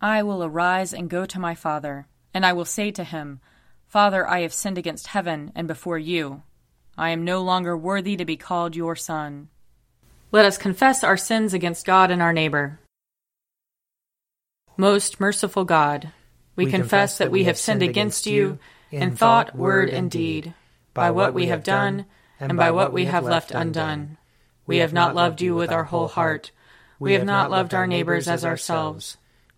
I will arise and go to my father, and I will say to him, Father, I have sinned against heaven and before you. I am no longer worthy to be called your son. Let us confess our sins against God and our neighbor. Most merciful God, we, we confess that we have sinned against you in thought, word, and deed, by what we have done and by what we have left undone. We have not loved you with our whole heart. We have not loved our neighbors as ourselves.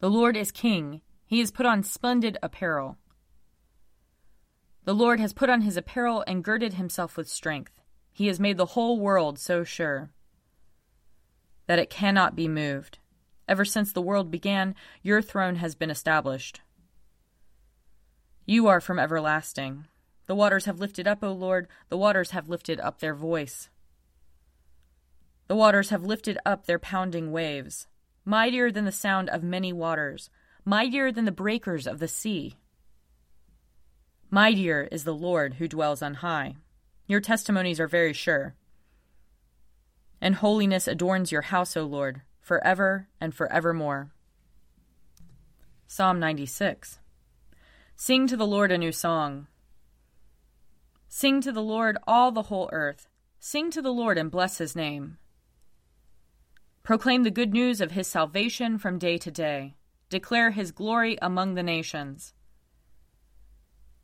The Lord is King, he has put on splendid apparel. The Lord has put on his apparel and girded himself with strength. He has made the whole world so sure that it cannot be moved. Ever since the world began, your throne has been established. You are from everlasting. The waters have lifted up, O Lord, the waters have lifted up their voice. The waters have lifted up their pounding waves, mightier than the sound of many waters, mightier than the breakers of the sea. Mightier is the Lord who dwells on high. Your testimonies are very sure and holiness adorns your house, O Lord, forever and forevermore. Psalm 96 Sing to the Lord a new song. Sing to the Lord all the whole earth. Sing to the Lord and bless his name. Proclaim the good news of his salvation from day to day. Declare his glory among the nations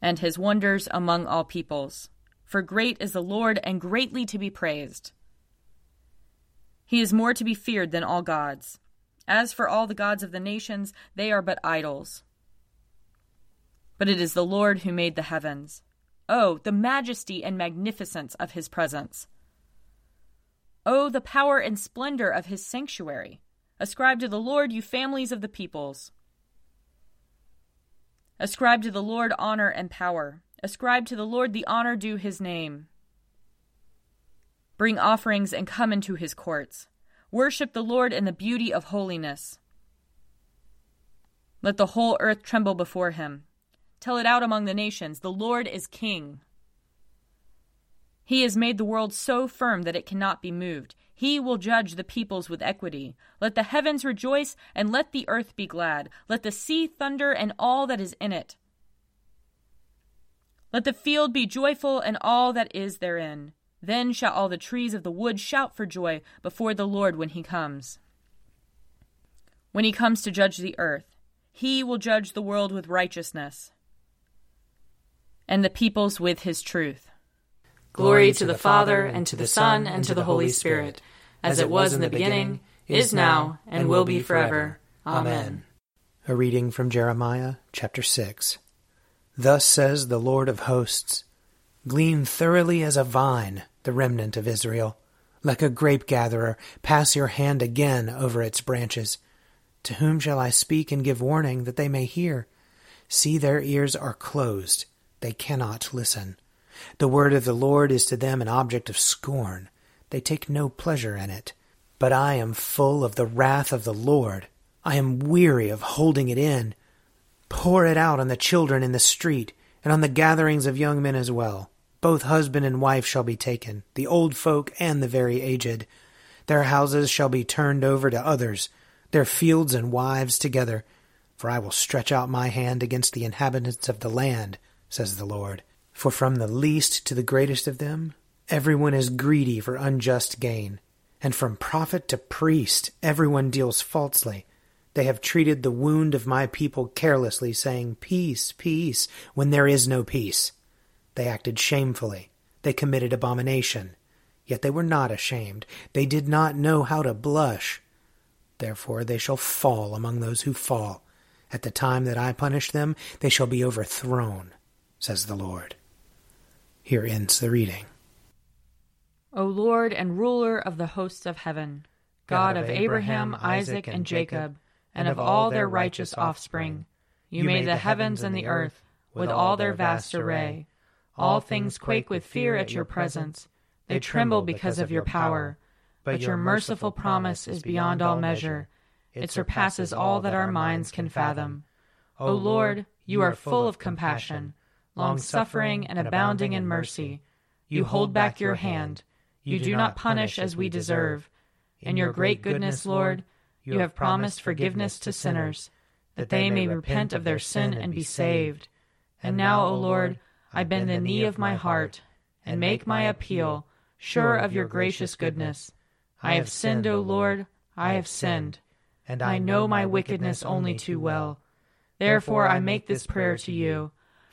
and his wonders among all peoples. For great is the Lord and greatly to be praised. He is more to be feared than all gods. As for all the gods of the nations, they are but idols. But it is the Lord who made the heavens. Oh, the majesty and magnificence of his presence! Oh, the power and splendor of his sanctuary! Ascribe to the Lord, you families of the peoples. Ascribe to the Lord honor and power. Ascribe to the Lord the honor due his name. Bring offerings and come into his courts. Worship the Lord in the beauty of holiness. Let the whole earth tremble before him. Tell it out among the nations the Lord is king. He has made the world so firm that it cannot be moved. He will judge the peoples with equity. Let the heavens rejoice, and let the earth be glad. Let the sea thunder, and all that is in it. Let the field be joyful, and all that is therein. Then shall all the trees of the wood shout for joy before the Lord when he comes. When he comes to judge the earth, he will judge the world with righteousness, and the peoples with his truth. Glory to the Father, and to the Son, and to the Holy Spirit, as it was in the beginning, is now, and will be forever. Amen. A reading from Jeremiah chapter 6. Thus says the Lord of hosts Glean thoroughly as a vine the remnant of Israel. Like a grape gatherer, pass your hand again over its branches. To whom shall I speak and give warning that they may hear? See, their ears are closed, they cannot listen. The word of the Lord is to them an object of scorn. They take no pleasure in it. But I am full of the wrath of the Lord. I am weary of holding it in. Pour it out on the children in the street, and on the gatherings of young men as well. Both husband and wife shall be taken, the old folk and the very aged. Their houses shall be turned over to others, their fields and wives together. For I will stretch out my hand against the inhabitants of the land, says the Lord. For from the least to the greatest of them, everyone is greedy for unjust gain. And from prophet to priest, everyone deals falsely. They have treated the wound of my people carelessly, saying, Peace, peace, when there is no peace. They acted shamefully. They committed abomination. Yet they were not ashamed. They did not know how to blush. Therefore they shall fall among those who fall. At the time that I punish them, they shall be overthrown, says the Lord. Here ends the reading. O Lord and ruler of the hosts of heaven, God, of Abraham, Isaac, and Jacob, and of all their righteous offspring, you made the heavens and the earth with all their vast array. All things quake with fear at your presence. They tremble because of your power. But your merciful promise is beyond all measure. It surpasses all that our minds can fathom. O Lord, you are full of compassion, long suffering and abounding in mercy. You hold back your hand. You do not punish as we deserve. In your great goodness, Lord, you have promised forgiveness to sinners, that they may repent of their sin and be saved. And now, O Lord, I bend the knee of my heart and make my appeal, sure of your gracious goodness. I have sinned, O Lord, I have sinned, and I know my wickedness only too well. Therefore I make this prayer to you.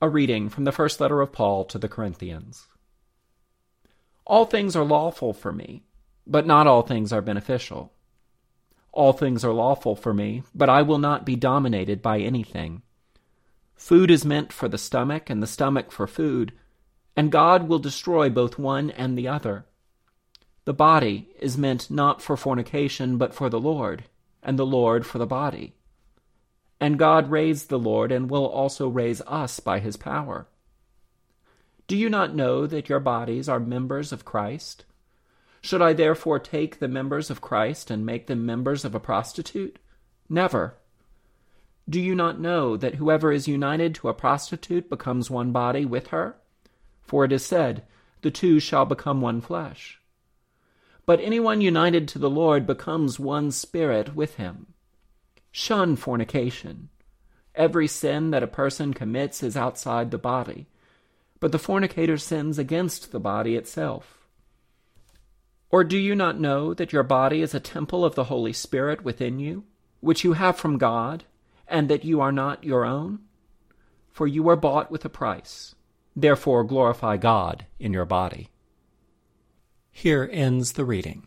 A reading from the first letter of Paul to the Corinthians. All things are lawful for me, but not all things are beneficial. All things are lawful for me, but I will not be dominated by anything. Food is meant for the stomach, and the stomach for food, and God will destroy both one and the other. The body is meant not for fornication, but for the Lord, and the Lord for the body. And God raised the Lord, and will also raise us by his power. Do you not know that your bodies are members of Christ? Should I therefore take the members of Christ and make them members of a prostitute? Never. Do you not know that whoever is united to a prostitute becomes one body with her? For it is said, The two shall become one flesh. But anyone united to the Lord becomes one spirit with him. Shun fornication. Every sin that a person commits is outside the body, but the fornicator sins against the body itself. Or do you not know that your body is a temple of the Holy Spirit within you, which you have from God? and that you are not your own? For you were bought with a price. Therefore glorify God in your body. Here ends the reading.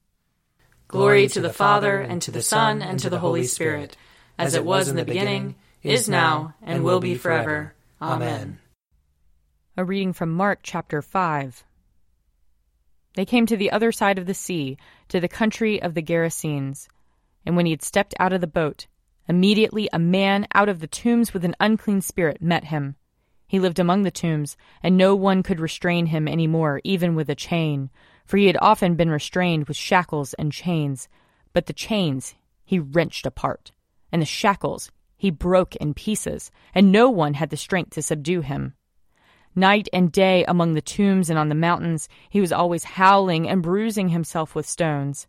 Glory to the Father, and to the Son, and to the Holy Spirit, as it was in the beginning, is now, and will be forever. Amen. A reading from Mark chapter 5. They came to the other side of the sea, to the country of the Gerasenes. And when he had stepped out of the boat, immediately a man out of the tombs with an unclean spirit met him. He lived among the tombs, and no one could restrain him any more, even with a chain, for he had often been restrained with shackles and chains. But the chains he wrenched apart, and the shackles he broke in pieces, and no one had the strength to subdue him. Night and day among the tombs and on the mountains, he was always howling and bruising himself with stones.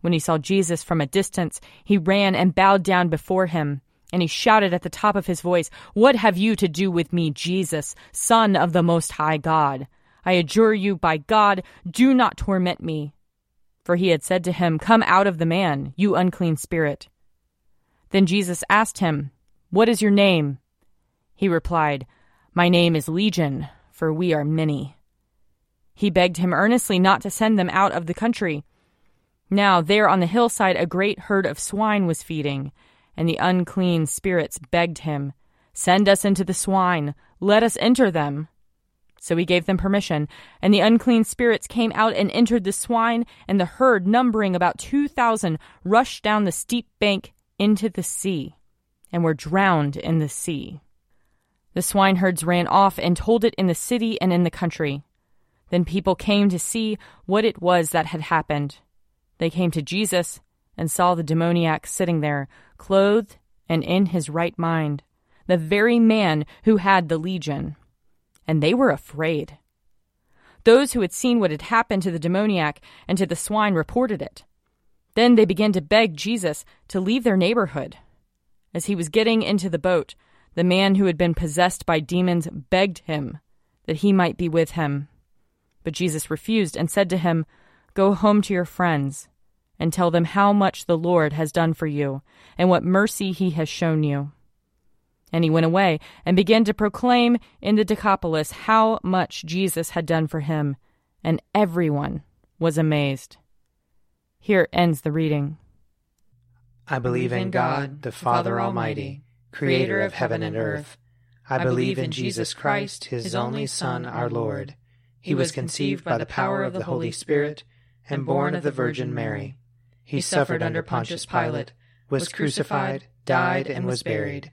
When he saw Jesus from a distance, he ran and bowed down before him. And he shouted at the top of his voice, What have you to do with me, Jesus, Son of the Most High God? I adjure you by God, do not torment me. For he had said to him, Come out of the man, you unclean spirit. Then Jesus asked him, What is your name? He replied, My name is Legion, for we are many. He begged him earnestly not to send them out of the country. Now there on the hillside a great herd of swine was feeding, and the unclean spirits begged him, Send us into the swine, let us enter them. So he gave them permission, and the unclean spirits came out and entered the swine, and the herd, numbering about two thousand, rushed down the steep bank into the sea, and were drowned in the sea. The swineherds ran off and told it in the city and in the country. Then people came to see what it was that had happened. They came to Jesus and saw the demoniac sitting there, clothed and in his right mind, the very man who had the legion. And they were afraid. Those who had seen what had happened to the demoniac and to the swine reported it. Then they began to beg Jesus to leave their neighborhood. As he was getting into the boat, the man who had been possessed by demons begged him that he might be with him. But Jesus refused and said to him, Go home to your friends and tell them how much the Lord has done for you and what mercy he has shown you. And he went away and began to proclaim in the Decapolis how much Jesus had done for him, and everyone was amazed. Here ends the reading. I believe in God, the Father Almighty, creator of heaven and earth. I believe in Jesus Christ, his only Son, our Lord. He was conceived by the power of the Holy Spirit and born of the Virgin Mary. He suffered under Pontius Pilate, was crucified, died, and was buried.